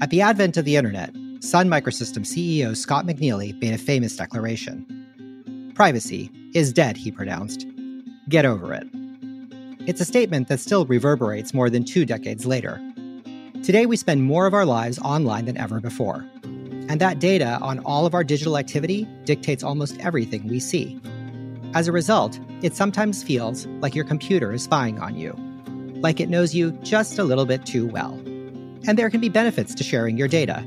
At the advent of the internet, Sun Microsystems CEO Scott McNealy made a famous declaration. Privacy is dead, he pronounced. Get over it. It's a statement that still reverberates more than two decades later. Today, we spend more of our lives online than ever before. And that data on all of our digital activity dictates almost everything we see. As a result, it sometimes feels like your computer is spying on you, like it knows you just a little bit too well. And there can be benefits to sharing your data.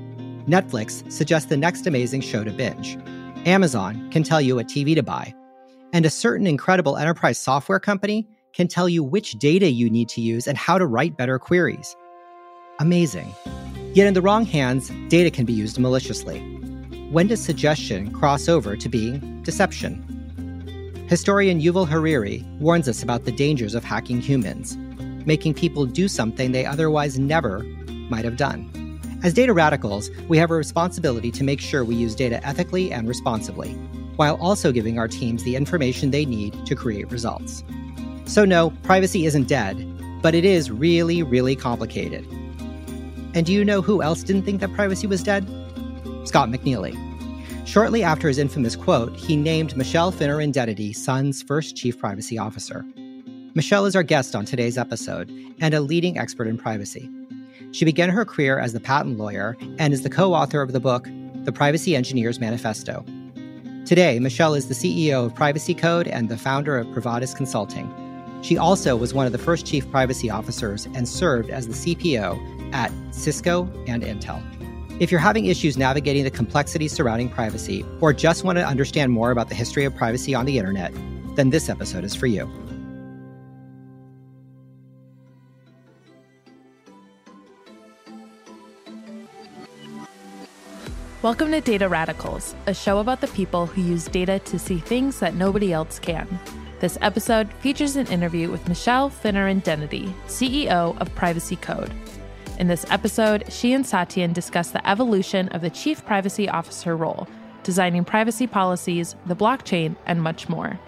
Netflix suggests the next amazing show to binge. Amazon can tell you what TV to buy. And a certain incredible enterprise software company can tell you which data you need to use and how to write better queries. Amazing. Yet in the wrong hands, data can be used maliciously. When does suggestion cross over to being deception? Historian Yuval Harari warns us about the dangers of hacking humans, making people do something they otherwise never might have done. As data radicals, we have a responsibility to make sure we use data ethically and responsibly, while also giving our teams the information they need to create results. So, no, privacy isn't dead, but it is really, really complicated. And do you know who else didn't think that privacy was dead? Scott McNealy. Shortly after his infamous quote, he named Michelle Finneran Dennedy Sun's first chief privacy officer. Michelle is our guest on today's episode and a leading expert in privacy. She began her career as the patent lawyer and is the co author of the book, The Privacy Engineer's Manifesto. Today, Michelle is the CEO of Privacy Code and the founder of Privatus Consulting. She also was one of the first chief privacy officers and served as the CPO at Cisco and Intel. If you're having issues navigating the complexities surrounding privacy, or just want to understand more about the history of privacy on the internet, then this episode is for you. Welcome to Data Radicals, a show about the people who use data to see things that nobody else can. This episode features an interview with Michelle Finneran Dennedy, CEO of Privacy Code. In this episode, she and Satyen discuss the evolution of the Chief Privacy Officer role, designing privacy policies, the blockchain, and much more.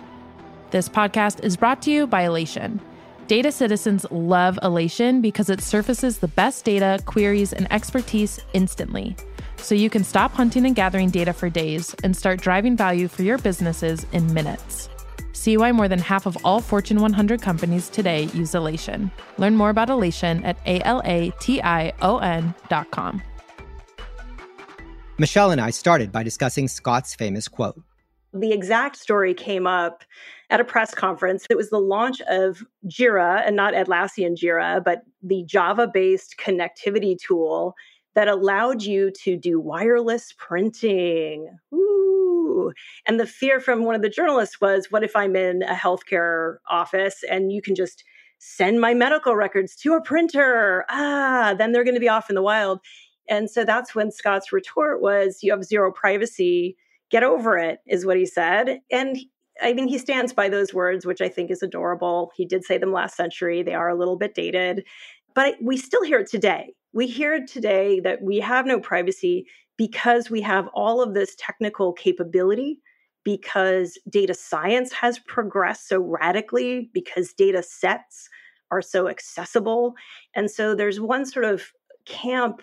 This podcast is brought to you by Alation. Data citizens love Alation because it surfaces the best data, queries, and expertise instantly. So you can stop hunting and gathering data for days and start driving value for your businesses in minutes. See why more than half of all Fortune 100 companies today use Alation. Learn more about Alation at A-L-A-T-I-O-N.com. Michelle and I started by discussing Scott's famous quote. The exact story came up at a press conference. It was the launch of Jira, and not Atlassian Jira, but the Java based connectivity tool that allowed you to do wireless printing. And the fear from one of the journalists was what if I'm in a healthcare office and you can just send my medical records to a printer? Ah, then they're going to be off in the wild. And so that's when Scott's retort was, You have zero privacy. Get over it, is what he said. And I mean, he stands by those words, which I think is adorable. He did say them last century. They are a little bit dated, but we still hear it today. We hear today that we have no privacy because we have all of this technical capability, because data science has progressed so radically, because data sets are so accessible. And so there's one sort of camp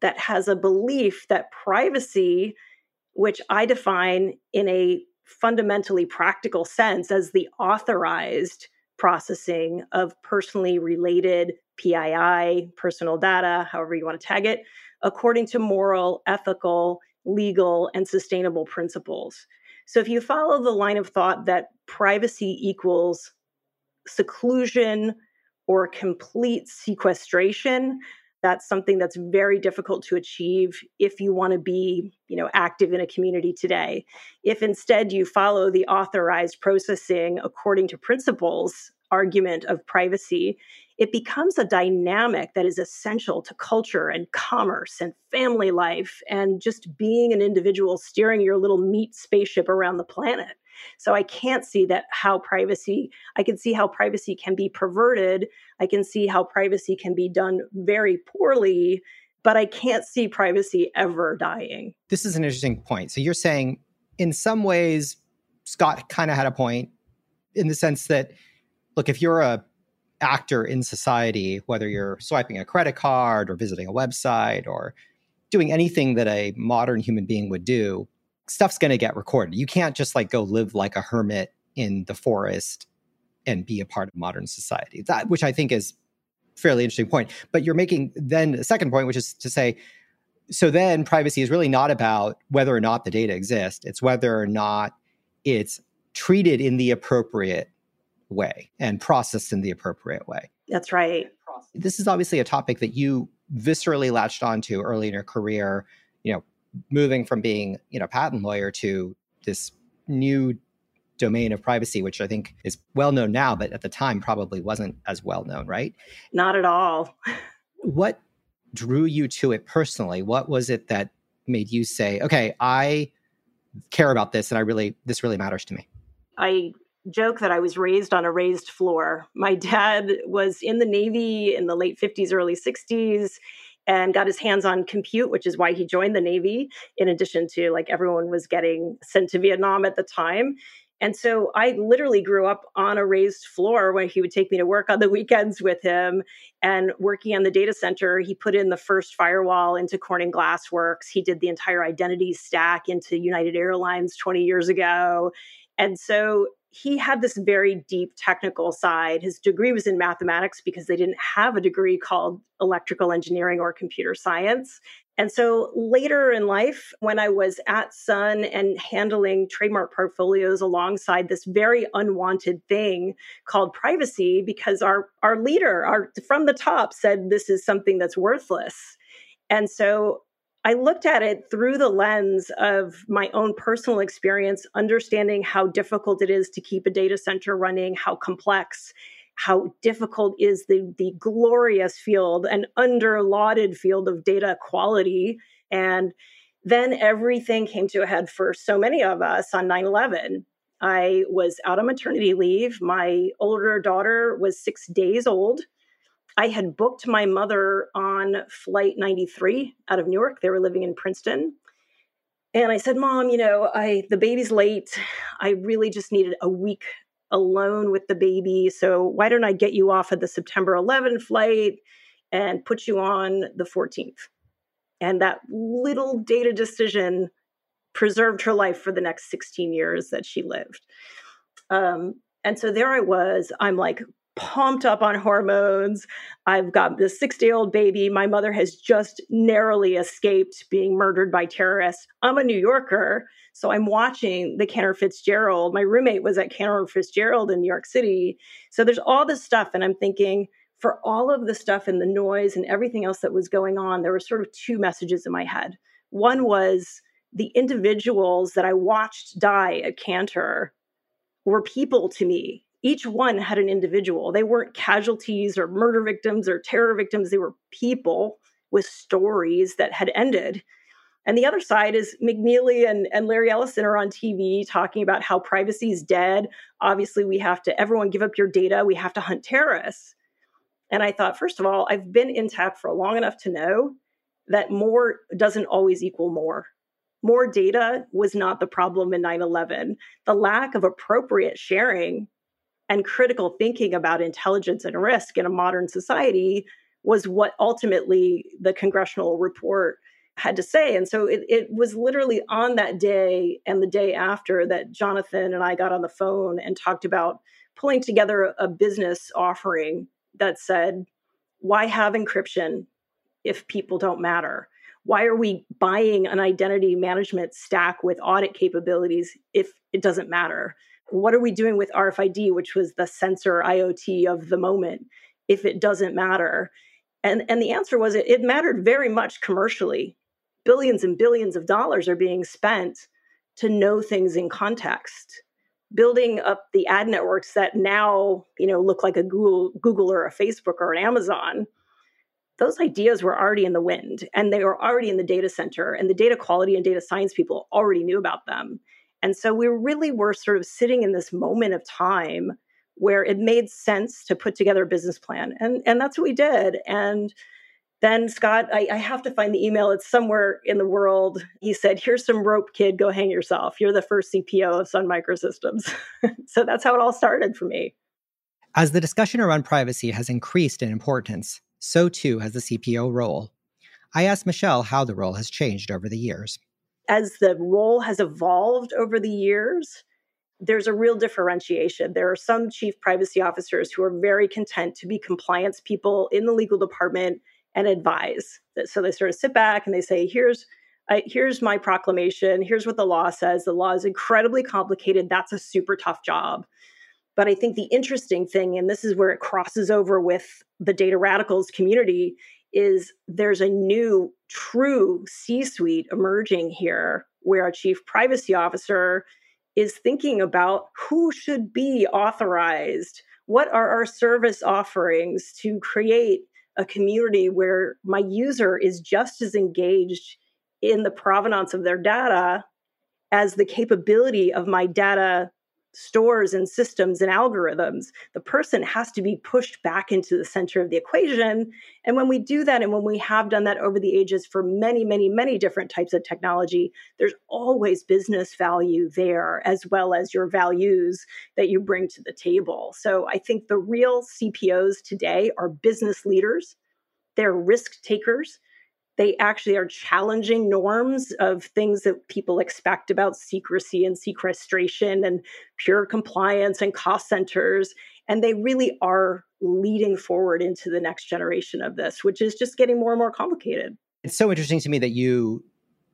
that has a belief that privacy, which I define in a fundamentally practical sense as the authorized processing of personally related PII, personal data, however you want to tag it, according to moral, ethical, legal, and sustainable principles. So if you follow the line of thought that privacy equals seclusion or complete sequestration, that's something that's very difficult to achieve if you want to be you know active in a community today if instead you follow the authorized processing according to principles argument of privacy it becomes a dynamic that is essential to culture and commerce and family life and just being an individual steering your little meat spaceship around the planet. So I can't see that how privacy, I can see how privacy can be perverted. I can see how privacy can be done very poorly, but I can't see privacy ever dying. This is an interesting point. So you're saying in some ways, Scott kind of had a point in the sense that, look, if you're a actor in society, whether you're swiping a credit card or visiting a website or doing anything that a modern human being would do, stuff's going to get recorded. You can't just like go live like a hermit in the forest and be a part of modern society. That which I think is fairly interesting point. But you're making then a second point, which is to say, so then privacy is really not about whether or not the data exists. It's whether or not it's treated in the appropriate way and processed in the appropriate way. That's right. This is obviously a topic that you viscerally latched onto early in your career, you know, moving from being, you know, patent lawyer to this new domain of privacy, which I think is well known now, but at the time probably wasn't as well known, right? Not at all. what drew you to it personally? What was it that made you say, okay, I care about this and I really, this really matters to me? I joke that I was raised on a raised floor. My dad was in the Navy in the late 50s, early 60s and got his hands on compute, which is why he joined the Navy, in addition to like everyone was getting sent to Vietnam at the time. And so I literally grew up on a raised floor where he would take me to work on the weekends with him and working on the data center. He put in the first firewall into Corning Glassworks. He did the entire identity stack into United Airlines 20 years ago. And so he had this very deep technical side. His degree was in mathematics because they didn't have a degree called electrical engineering or computer science. And so later in life, when I was at Sun and handling trademark portfolios alongside this very unwanted thing called privacy, because our, our leader, our from the top, said this is something that's worthless. And so I looked at it through the lens of my own personal experience, understanding how difficult it is to keep a data center running, how complex, how difficult is the, the glorious field and underlauded field of data quality. And then everything came to a head for so many of us on 9 11. I was out on maternity leave. My older daughter was six days old I had booked my mother on flight 93 out of Newark. They were living in Princeton. And I said, "Mom, you know, I the baby's late. I really just needed a week alone with the baby. So why don't I get you off of the September 11 flight and put you on the 14th?" And that little data decision preserved her life for the next 16 years that she lived. Um, and so there I was. I'm like pumped up on hormones. I've got this six day old baby. My mother has just narrowly escaped being murdered by terrorists. I'm a New Yorker. So I'm watching the Cantor Fitzgerald. My roommate was at Cantor Fitzgerald in New York City. So there's all this stuff. And I'm thinking, for all of the stuff and the noise and everything else that was going on, there were sort of two messages in my head. One was the individuals that I watched die at Cantor were people to me each one had an individual. They weren't casualties or murder victims or terror victims. They were people with stories that had ended. And the other side is McNealy and, and Larry Ellison are on TV talking about how privacy is dead. Obviously, we have to, everyone give up your data. We have to hunt terrorists. And I thought, first of all, I've been in tech for long enough to know that more doesn't always equal more. More data was not the problem in 9 11. The lack of appropriate sharing and critical thinking about intelligence and risk in a modern society was what ultimately the congressional report had to say. And so it, it was literally on that day and the day after that Jonathan and I got on the phone and talked about pulling together a business offering that said, why have encryption if people don't matter? Why are we buying an identity management stack with audit capabilities if it doesn't matter? What are we doing with RFID, which was the sensor IoT of the moment, if it doesn't matter? And, and the answer was it, it mattered very much commercially. Billions and billions of dollars are being spent to know things in context building up the ad networks that now you know look like a google google or a facebook or an amazon those ideas were already in the wind and they were already in the data center and the data quality and data science people already knew about them and so we really were sort of sitting in this moment of time where it made sense to put together a business plan. And, and that's what we did. And then Scott, I, I, have to find the email. It's somewhere in the world. He said, Here's some rope, kid. Go hang yourself. You're the first CPO of Sun Microsystems. so that's how it all started for me. As the discussion around privacy has increased in importance, so too has the CPO role. I asked Michelle how the role has changed over the years. As the role has evolved over the years, there's a real differentiation. There are some chief privacy officers who are very content to be compliance people in the legal department and advise. So they sort of sit back and they say, here's here's my proclamation. Here's what the law says. The law is incredibly complicated. That's a super tough job. But I think the interesting thing, and this is where it crosses over with the data radicals community, is there's a new true C suite emerging here where a chief privacy officer is thinking about who should be authorized. What are our service offerings to create a community where my user is just as engaged in the provenance of their data as the capability of my data stores and systems and algorithms. The person has to be pushed back into the center of the equation. And when we do that, and when we have done that over the ages for many, many, many different types of technology, there's always business value there, as well as your values that you bring to the table. So I think the real CPOs today are business leaders, they're risk takers they actually are challenging norms of things that people expect about secrecy and sequestration and pure compliance and cost centers. And they really are leading forward into the next generation of this, which is just getting more and more complicated. It's so interesting to me that you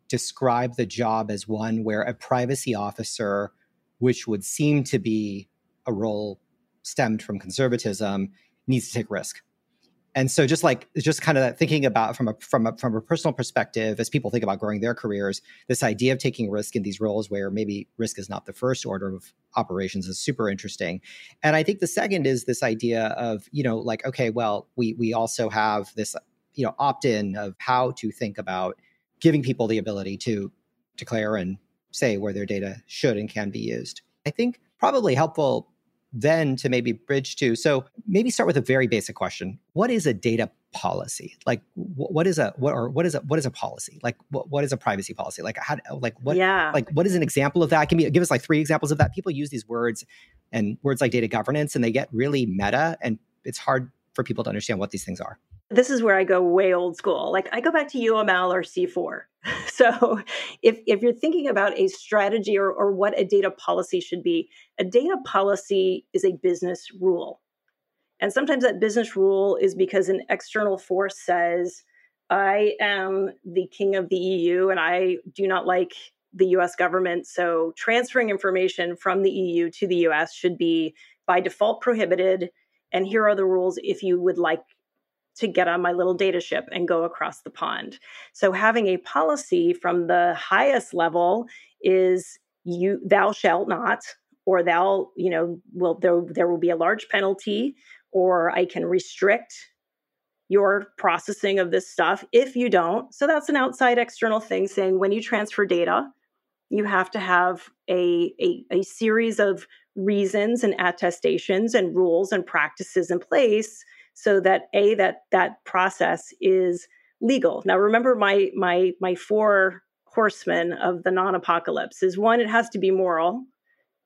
describe the job as one where a privacy officer, which would seem to be a role stemmed from conservatism, needs to take risk and so just like just kind of thinking about from a from a from a personal perspective as people think about growing their careers this idea of taking risk in these roles where maybe risk is not the first order of operations is super interesting. And i think the second is this idea of you know like okay well we we also have this you know opt-in of how to think about giving people the ability to declare and say where their data should and can be used. I think probably helpful then to maybe bridge to so maybe start with a very basic question. What is a data policy? Like what is a what or what is a what is a policy? Like what, what is a privacy policy? Like how like what yeah. like what is an example of that? Can you give us like three examples of that. People use these words and words like data governance and they get really meta and it's hard for people to understand what these things are this is where I go way old school. Like I go back to UML or C4. So if, if you're thinking about a strategy or, or what a data policy should be, a data policy is a business rule. And sometimes that business rule is because an external force says, I am the king of the EU and I do not like the US government. So transferring information from the EU to the US should be by default prohibited. And here are the rules if you would like to get on my little data ship and go across the pond. So having a policy from the highest level is you thou shalt not or thou you know will there there will be a large penalty or I can restrict your processing of this stuff if you don't. So that's an outside external thing saying when you transfer data, you have to have a, a, a, series of reasons and attestations and rules and practices in place so that a that that process is legal. Now remember my my my four horsemen of the non-apocalypse. Is one it has to be moral,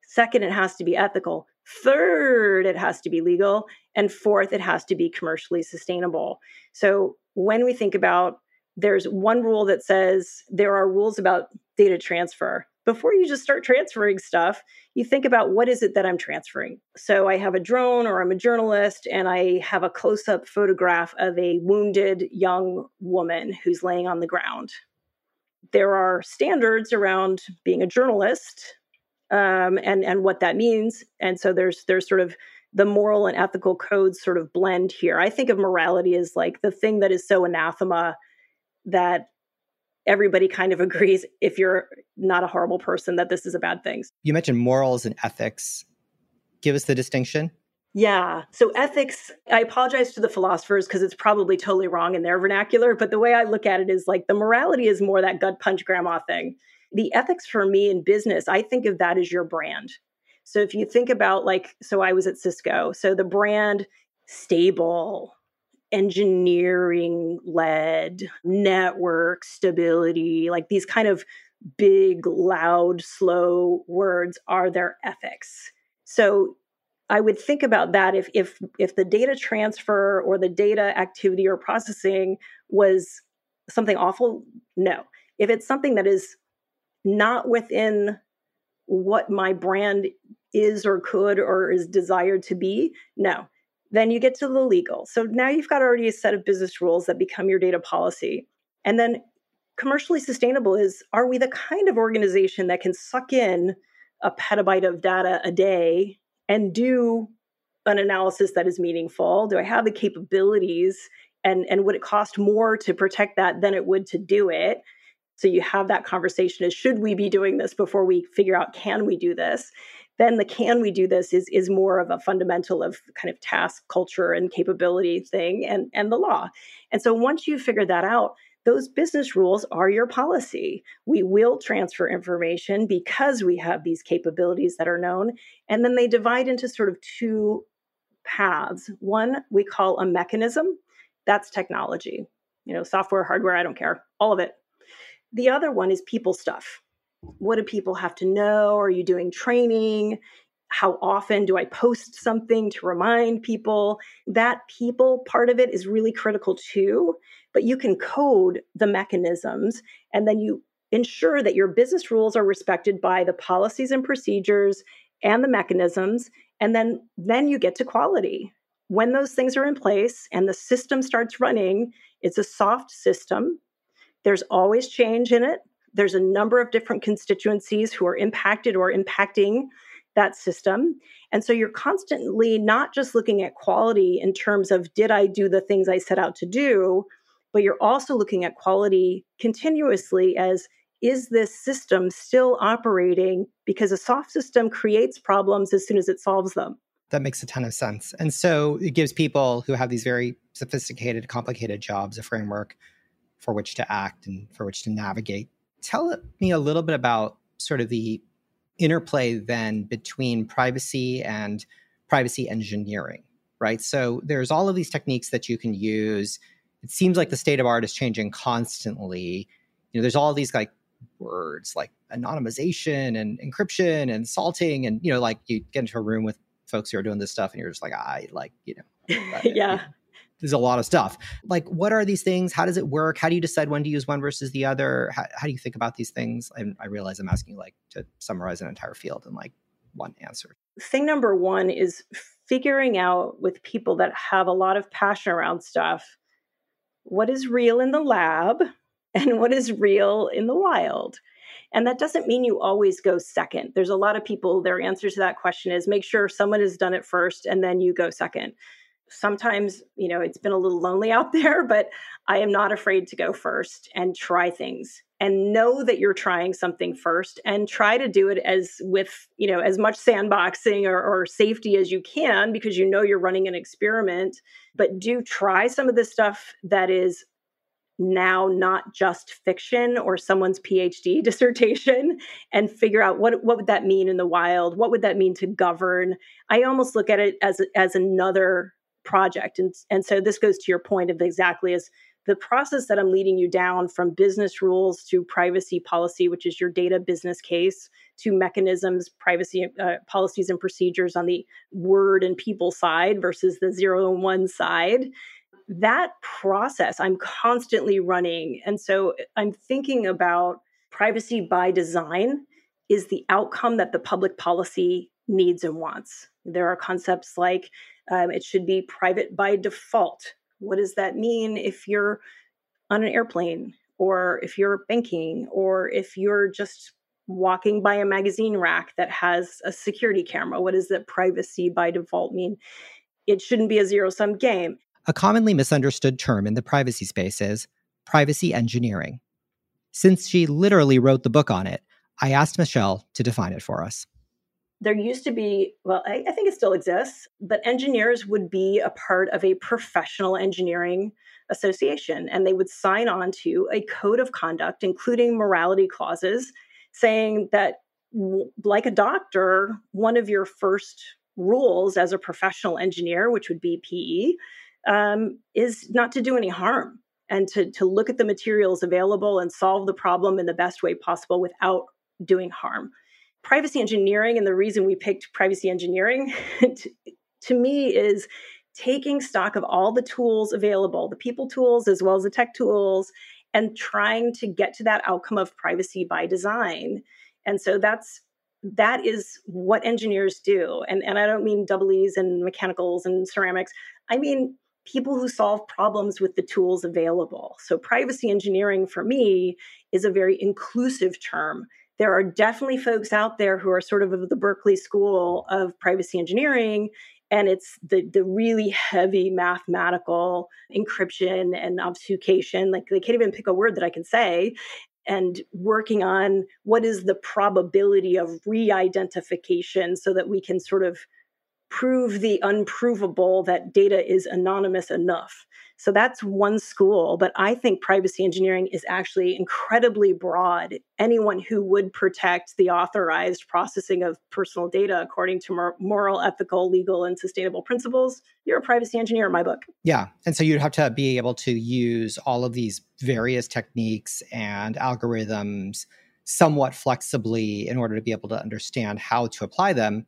second it has to be ethical, third it has to be legal, and fourth it has to be commercially sustainable. So when we think about there's one rule that says there are rules about data transfer before you just start transferring stuff, you think about what is it that I'm transferring. So I have a drone or I'm a journalist and I have a close up photograph of a wounded young woman who's laying on the ground. There are standards around being a journalist um, and, and what that means. And so there's, there's sort of the moral and ethical codes sort of blend here. I think of morality as like the thing that is so anathema that everybody kind of agrees if you're not a horrible person that this is a bad thing. You mentioned morals and ethics. Give us the distinction. Yeah. So ethics, I apologize to the philosophers because it's probably totally wrong in their vernacular, but the way I look at it is like the morality is more that gut punch grandma thing. The ethics for me in business, I think of that as your brand. So if you think about like, so I was at Cisco, so the brand stable, engineering led, network stability, like these kind of big, loud, slow words are their ethics. So I would think about that if if if the data transfer or the data activity or processing was something awful, no. If it's something that is not within what my brand is or could or is desired to be, no. Then you get to the legal. So now you've got already a set of business rules that become your data policy. And then commercially sustainable is are we the kind of organization that can suck in a petabyte of data a day and do an analysis that is meaningful? Do I have the capabilities? And, and would it cost more to protect that than it would to do it? So you have that conversation is should we be doing this before we figure out can we do this? Then the can we do this is is more of a fundamental of kind of task culture and capability thing and and the law. And so once you figure that out, those business rules are your policy. We will transfer information because we have these capabilities that are known. And then they divide into sort of two paths. One we call a mechanism, that's technology, you know, software, hardware, I don't care, all of it. The other one is people stuff. What do people have to know? Are you doing training? How often do I post something to remind people? That people part of it is really critical too but you can code the mechanisms and then you ensure that your business rules are respected by the policies and procedures and the mechanisms and then then you get to quality when those things are in place and the system starts running it's a soft system there's always change in it there's a number of different constituencies who are impacted or impacting that system. And so you're constantly not just looking at quality in terms of did i do the things i set out to do but you're also looking at quality continuously as is this system still operating? Because a soft system creates problems as soon as it solves them. That makes a ton of sense. And so it gives people who have these very sophisticated complicated jobs a framework for which to act and for which to navigate tell me a little bit about sort of the interplay then between privacy and privacy engineering right so there's all of these techniques that you can use it seems like the state of art is changing constantly. You know, there's all these like words like anonymization and encryption and salting, and you know, like you get into a room with folks who are doing this stuff, and you're just like, I like, you know, yeah. There's a lot of stuff. Like, what are these things? How does it work? How do you decide when to use one versus the other? How, how do you think about these things? And I realize I'm asking you like to summarize an entire field in like one answer. Thing number one is figuring out with people that have a lot of passion around stuff what is real in the lab and what is real in the wild. And that doesn't mean you always go second. There's a lot of people, their answer to that question is make sure someone has done it first and then you go second. Sometimes, you know, it's been a little lonely out there, but I am not afraid to go first and try things and know that you're trying something first and try to do it as with, you know, as much sandboxing or, or safety as you can because you know you're running an experiment but do try some of the stuff that is now not just fiction or someone's PhD dissertation and figure out what what would that mean in the wild? What would that mean to govern? I almost look at it as as another project. And and so this goes to your point of exactly as the process that I'm leading you down from business rules to privacy policy, which is your data business case, to mechanisms, privacy uh, policies and procedures on the word and people side versus the zero and one side. That process I'm constantly running. And so I'm thinking about privacy by design is the outcome that the public policy needs and wants. There are concepts like um, it should be private by default, what does that mean if you're on an airplane or if you're banking or if you're just walking by a magazine rack that has a security camera? What does that privacy by default mean? It shouldn't be a zero sum game. A commonly misunderstood term in the privacy space is privacy engineering. Since she literally wrote the book on it, I asked Michelle to define it for us there used to be, well, I, I, think it still exists, but engineers would be a part of a professional engineering association and they would sign on to a code of conduct, including morality clauses, saying that, like a doctor, one of your first rules as a professional engineer, which would be PE, um, is not to do any harm and to, to look at the materials available and solve the problem in the best way possible without doing harm privacy engineering and the reason we picked privacy engineering to, to me is taking stock of all the tools available, the people tools as well as the tech tools, and trying to get to that outcome of privacy by design. And so that's that is what engineers do. And, and I don't mean double E's and mechanicals and ceramics. I mean people who solve problems with the tools available. So, privacy engineering for me is a very inclusive term. There are definitely folks out there who are sort of of the Berkeley School of Privacy Engineering, and it's the, the really heavy mathematical encryption and obfuscation. Like, they can't even pick a word that I can say. And working on what is the probability of re identification so that we can sort of prove the unprovable that data is anonymous enough. So that's one school, but I think privacy engineering is actually incredibly broad. Anyone who would protect the authorized processing of personal data according to moral, ethical, legal, and sustainable principles, you're a privacy engineer in my book. Yeah. And so you'd have to be able to use all of these various techniques and algorithms somewhat flexibly in order to be able to understand how to apply them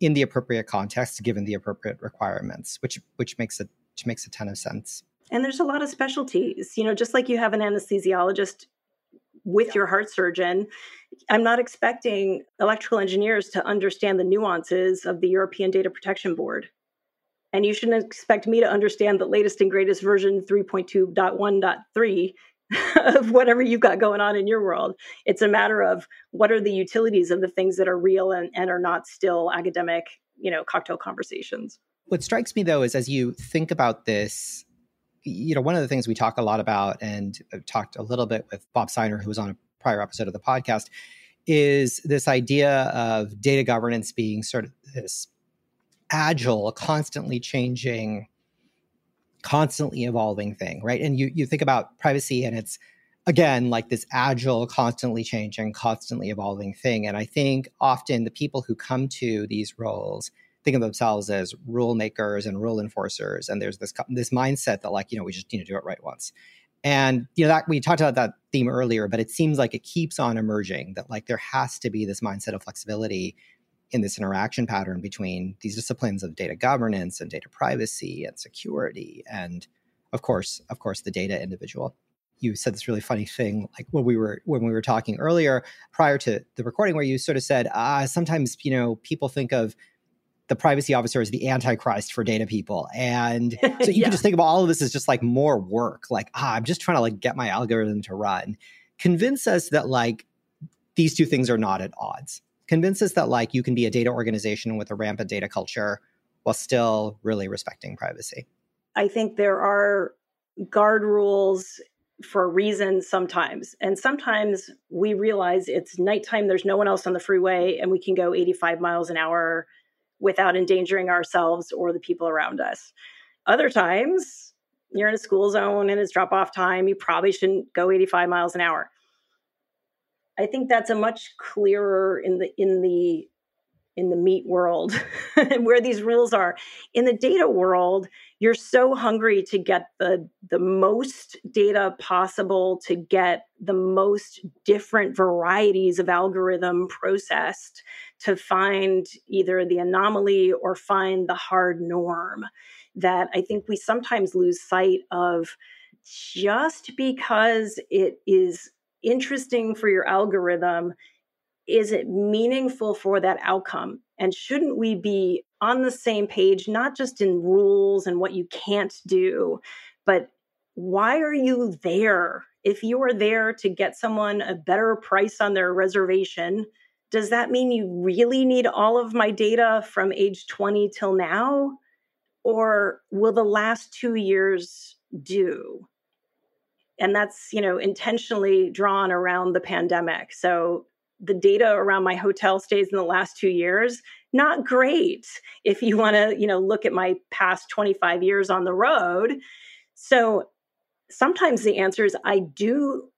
in the appropriate context given the appropriate requirements which which makes it which makes a ton of sense and there's a lot of specialties you know just like you have an anesthesiologist with your heart surgeon i'm not expecting electrical engineers to understand the nuances of the european data protection board and you shouldn't expect me to understand the latest and greatest version 3.2.1.3 of whatever you've got going on in your world. It's a matter of what are the utilities of the things that are real and, and are not still academic, you know, cocktail conversations. What strikes me though is as you think about this, you know, one of the things we talk a lot about, and I've talked a little bit with Bob Seiner, who was on a prior episode of the podcast, is this idea of data governance being sort of this agile, constantly changing constantly evolving thing, right? And you you think about privacy and it's again like this agile, constantly changing, constantly evolving thing. And I think often the people who come to these roles think of themselves as rule makers and rule enforcers, and there's this this mindset that like you know we just need to do it right once. And you know that we talked about that theme earlier, but it seems like it keeps on emerging that like there has to be this mindset of flexibility in this interaction pattern between these disciplines of data governance and data privacy and security and of course of course the data individual you said this really funny thing like when we were when we were talking earlier prior to the recording where you sort of said ah sometimes you know people think of the privacy officer is the antichrist for data people and so you yeah. can just think of all of this as just like more work like ah i'm just trying to like get my algorithm to run convince us that like these two things are not at odds convince us that like you can be a data organization with a rampant data culture while still really respecting privacy? I think there are guard rules for reasons sometimes. And sometimes we realize it's nighttime, there's no one else on the freeway, and we can go 85 miles an hour without endangering ourselves or the people around us. Other times, you're in a school zone and it's drop off time, you probably shouldn't go 85 miles an hour. I think that's a much clearer in the in the in the meat world where these rules are in the data world you're so hungry to get the the most data possible to get the most different varieties of algorithm processed to find either the anomaly or find the hard norm that i think we sometimes lose sight of just because it is interesting for your algorithm? Is it meaningful for that outcome? And shouldn't we be on the same page, not just in rules and what you can't do, but why are you there? If you are there to get someone a better price on their reservation, does that mean you really need all of my data from age 20 till now? Or will the last two years do? and that's you know intentionally drawn around the pandemic so the data around my hotel stays in the last two years not great if you want to you know look at my past 25 years on the road so sometimes the answer is i do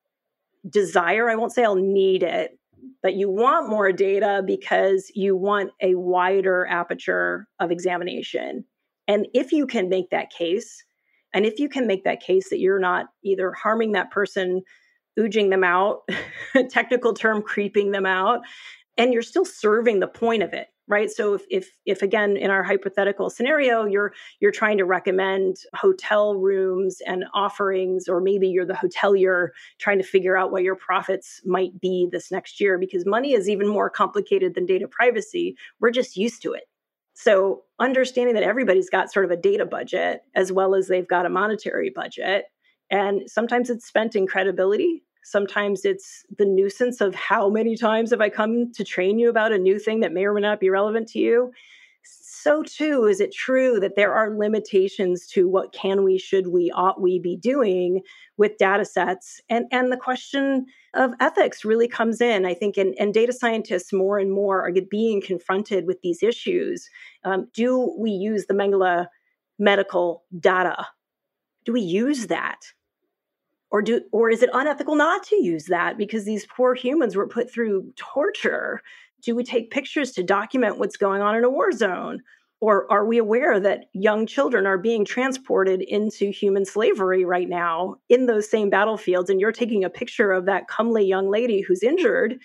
desire i won't say i'll need it but you want more data because you want a wider aperture of examination. And if you can make that case and if you can make that case that you're not either harming that person, ooging them out, technical term, creeping them out, and you're still serving the point of it right? So if, if if again in our hypothetical scenario you're you're trying to recommend hotel rooms and offerings or maybe you're the hotelier trying to figure out what your profits might be this next year because money is even more complicated than data privacy. We're just used to it. So understanding that everybody's got sort of a data budget as well as they've got a monetary budget and sometimes it's spent in credibility Sometimes it's the nuisance of how many times have I come to train you about a new thing that may or may not be relevant to you. So, too, is it true that there are limitations to what can we, should we, ought we be doing with data sets? And, and the question of ethics really comes in, I think, and, and data scientists more and more are being confronted with these issues. Um, do we use the Mengele medical data? Do we use that? Or do or is it unethical not to use that because these poor humans were put through torture? Do we take pictures to document what's going on in a war zone? Or are we aware that young children are being transported into human slavery right now in those same battlefields? And you're taking a picture of that comely young lady who's injured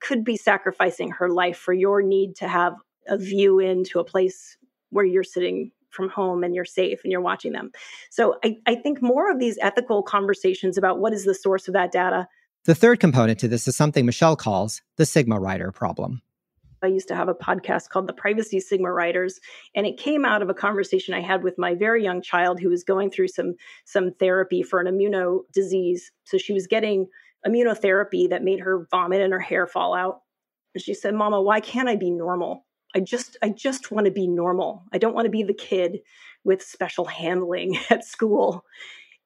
could be sacrificing her life for your need to have a view into a place where you're sitting from home and you're safe and you're watching them. So I, I think more of these ethical conversations about what is the source of that data. The third component to this is something Michelle calls the Sigma rider problem. I used to have a podcast called The Privacy Sigma Riders, and it came out of a conversation I had with my very young child who was going through some some therapy for an immuno disease. So she was getting immunotherapy that made her vomit and her hair fall out. And she said, "Mama, why can't I be normal?" I just I just want to be normal. I don't want to be the kid with special handling at school.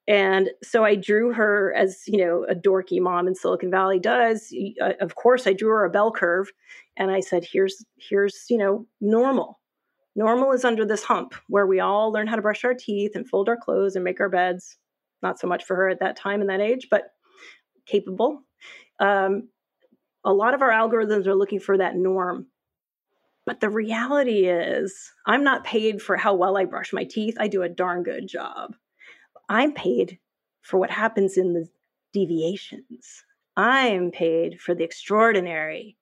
And so I drew her as, you know, a dorky mom in Silicon Valley does. Uh, of course, I drew her a bell curve and I said, here's here's, you know, normal. Normal is under this hump where we all learn how to brush our teeth and fold our clothes and make our beds. Not so much for her at that time and that age, but capable. Um, a lot of our algorithms are looking for that norm but the reality is, I'm not paid for how well I brush my teeth. I do a darn good job. I'm paid for what happens in the deviations. I'm paid for the extraordinary.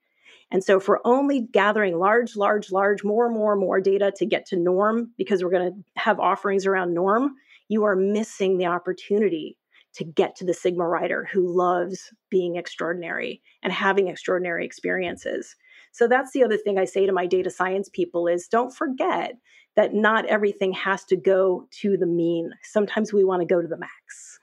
And so, if we're only gathering large, large, large, more, more, more data to get to norm because we're going to have offerings around norm, you are missing the opportunity to get to the Sigma rider who loves being extraordinary and having extraordinary experiences. So that's the other thing I say to my data science people is don't forget that not everything has to go to the mean. Sometimes we want to go to the max.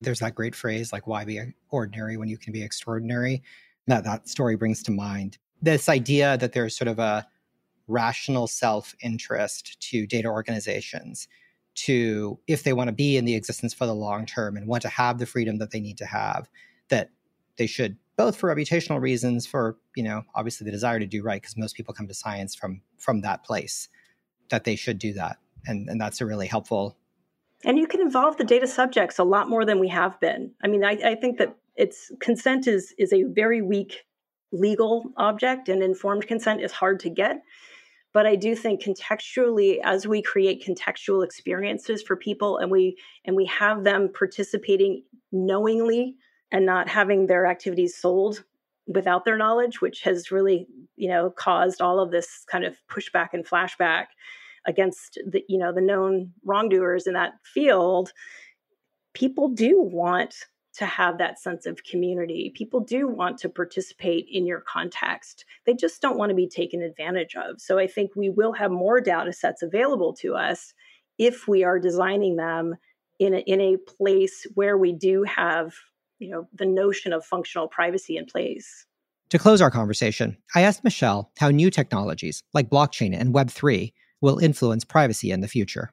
There's that great phrase like why be ordinary when you can be extraordinary. That that story brings to mind this idea that there's sort of a rational self-interest to data organizations to if they want to be in the existence for the long term and want to have the freedom that they need to have that they should both for reputational reasons for you know obviously the desire to do right because most people come to science from from that place that they should do that. And and that's a really helpful and you can involve the data subjects a lot more than we have been. I mean i, I think that it's consent is is a very weak legal object and informed consent is hard to get. But i do think contextually as we create contextual experiences for people and we and we have them participating knowingly and not having their activities sold without their knowledge, which has really, you know, caused all of this kind of pushback and flashback against the, you know, the known wrongdoers in that field. People do want to have that sense of community. People do want to participate in your context. They just don't want to be taken advantage of. So I think we will have more data sets available to us if we are designing them in a, in a place where we do have you know the notion of functional privacy in place. To close our conversation, I asked Michelle how new technologies like blockchain and Web3 will influence privacy in the future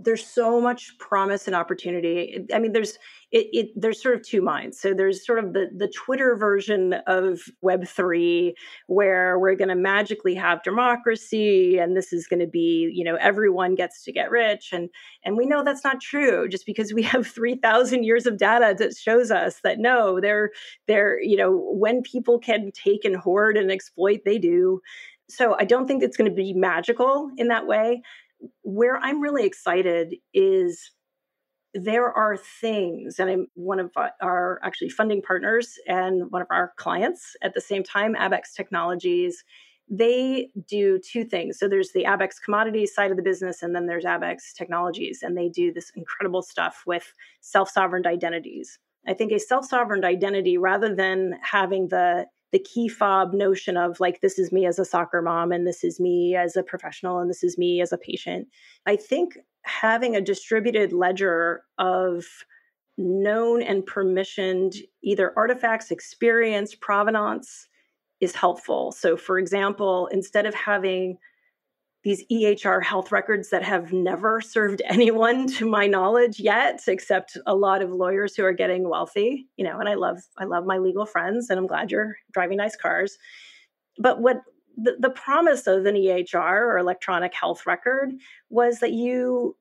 there's so much promise and opportunity. I mean, there's it, it, there's sort of two minds. So there's sort of the the Twitter version of Web three, where we're going to magically have democracy, and this is going to be you know everyone gets to get rich, and and we know that's not true. Just because we have three thousand years of data that shows us that no, they're they're you know when people can take and hoard and exploit, they do. So I don't think it's going to be magical in that way where I'm really excited is there are things, and I'm one of uh, our actually funding partners and one of our clients at the same time, Abex Technologies. They do two things. So there's the Abex commodities side of the business, and then there's Abex Technologies, and they do this incredible stuff with self sovereign identities. I think a self sovereign identity, rather than having the the key fob notion of like this is me as a soccer mom and this is me as a professional and this is me as a patient i think having a distributed ledger of known and permissioned either artifacts, experience, provenance is helpful. So, for example, instead of having these EHR health records that have never served anyone to my knowledge yet except a lot of lawyers who are getting wealthy you know and I love I love my legal friends and I'm glad you're driving nice cars. But what the, the promise of an EHR or electronic health record was that you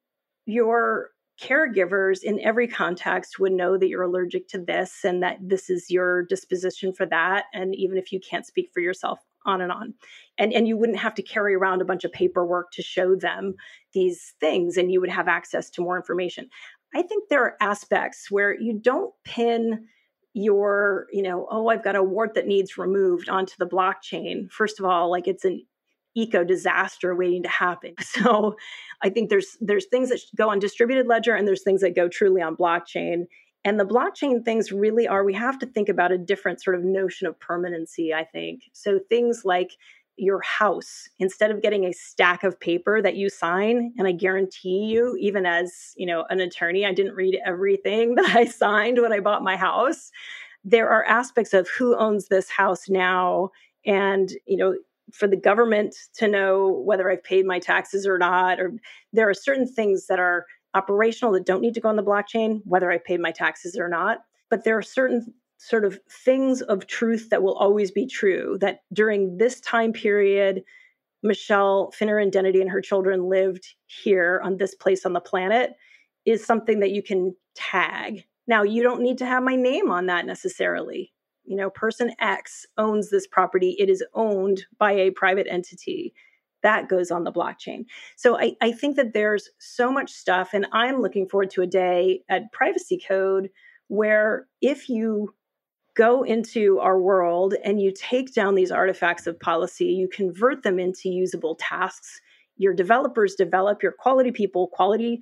your caregivers in every context would know that you're allergic to this and that this is your disposition for that and even if you can't speak for yourself on and on. And and you wouldn't have to carry around a bunch of paperwork to show them these things and you would have access to more information. I think there are aspects where you don't pin your you know oh i've got a wart that needs removed onto the blockchain. First of all like it's an eco disaster waiting to happen. So i think there's there's things that go on distributed ledger and there's things that go truly on blockchain and the blockchain things really are we have to think about a different sort of notion of permanency i think. So things like your house instead of getting a stack of paper that you sign and i guarantee you even as you know an attorney i didn't read everything that i signed when i bought my house. There are aspects of who owns this house now and you know for the government to know whether i've paid my taxes or not or there are certain things that are operational that don't need to go on the blockchain whether i paid my taxes or not. But there are certain sort of things of truth that will always be true that during this time period michelle Finneran Dennedy and her children lived here on this place on the planet is something that you can tag. Now you don't need to have my name on that necessarily. You know person x owns this property. It is owned by a private entity that goes on the blockchain so I, I think that there's so much stuff and i'm looking forward to a day at PrivacyCode where if you go into our world and you take down these artifacts of policy, you convert them into usable tasks. Your developers develop, your quality people, quality.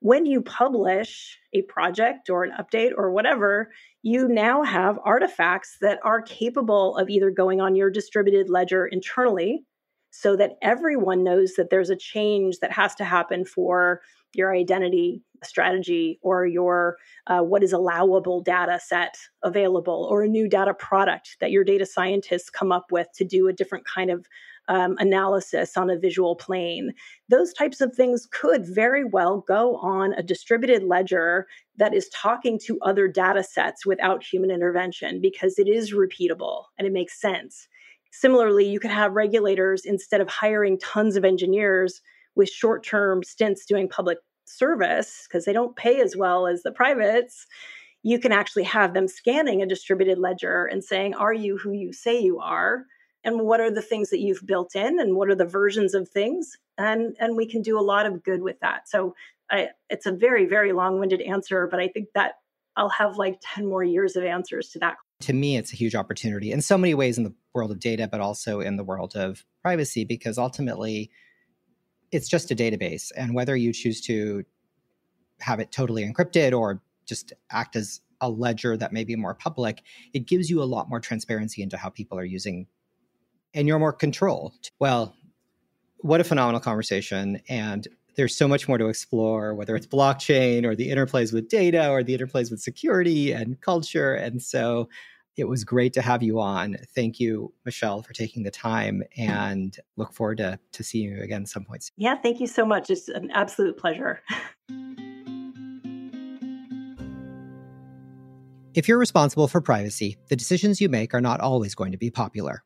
When you publish a project or an update or whatever, you now have artifacts that are capable of either going on your distributed ledger internally so that everyone knows that there's a change that has to happen for your identity strategy or your uh, what is allowable data set available or a new data product that your data scientists come up with to do a different kind of um, analysis on a visual plane. Those types of things could very well go on a distributed ledger that is talking to other data sets without human intervention because it is repeatable and it makes sense. Similarly, you could have regulators instead of hiring tons of engineers with short term stints doing public service because they don't pay as well as the privates you can actually have them scanning a distributed ledger and saying are you who you say you are? And what are the things that you've built in? And what are the versions of things? And and we can do a lot of good with that. So I, it's a very very long-winded answer but i think that i'll have like 10 more years of answers to that to me it's a huge opportunity in so many ways in the world of data but also in the world of privacy because ultimately it's just a database. And whether you choose to have it totally encrypted or just act as a ledger that may be more public, it gives you a lot more transparency into how people are using and you're more controlled. Well, what a phenomenal conversation. And there's so much more to explore, whether it's blockchain or the interplays with data or the interplays with security and culture. And so it was great to have you on. Thank you, Michelle, for taking the time and look forward to, to seeing you again some point. Yeah, thank you so much. It's an absolute pleasure. If you're responsible for privacy, the decisions you make are not always going to be popular.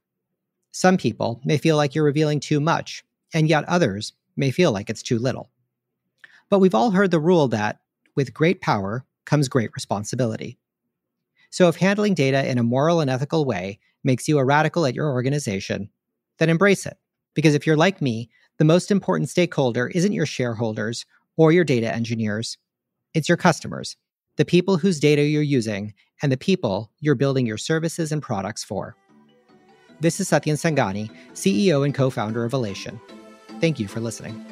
Some people may feel like you're revealing too much, and yet others may feel like it's too little. But we've all heard the rule that with great power comes great responsibility. So if handling data in a moral and ethical way makes you a radical at your organization, then embrace it. Because if you're like me, the most important stakeholder isn't your shareholders or your data engineers, It's your customers, the people whose data you're using, and the people you're building your services and products for. This is Satyen Sangani, CEO and co founder of Alation. Thank you for listening.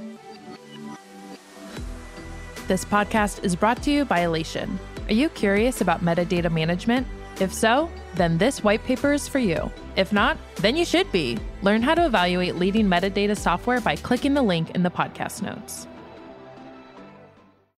This podcast is brought to you by Alation. Are you curious about metadata management? If so, then this white paper is for you. If not, then you should be. Learn how to evaluate leading metadata software by clicking the link in the podcast notes.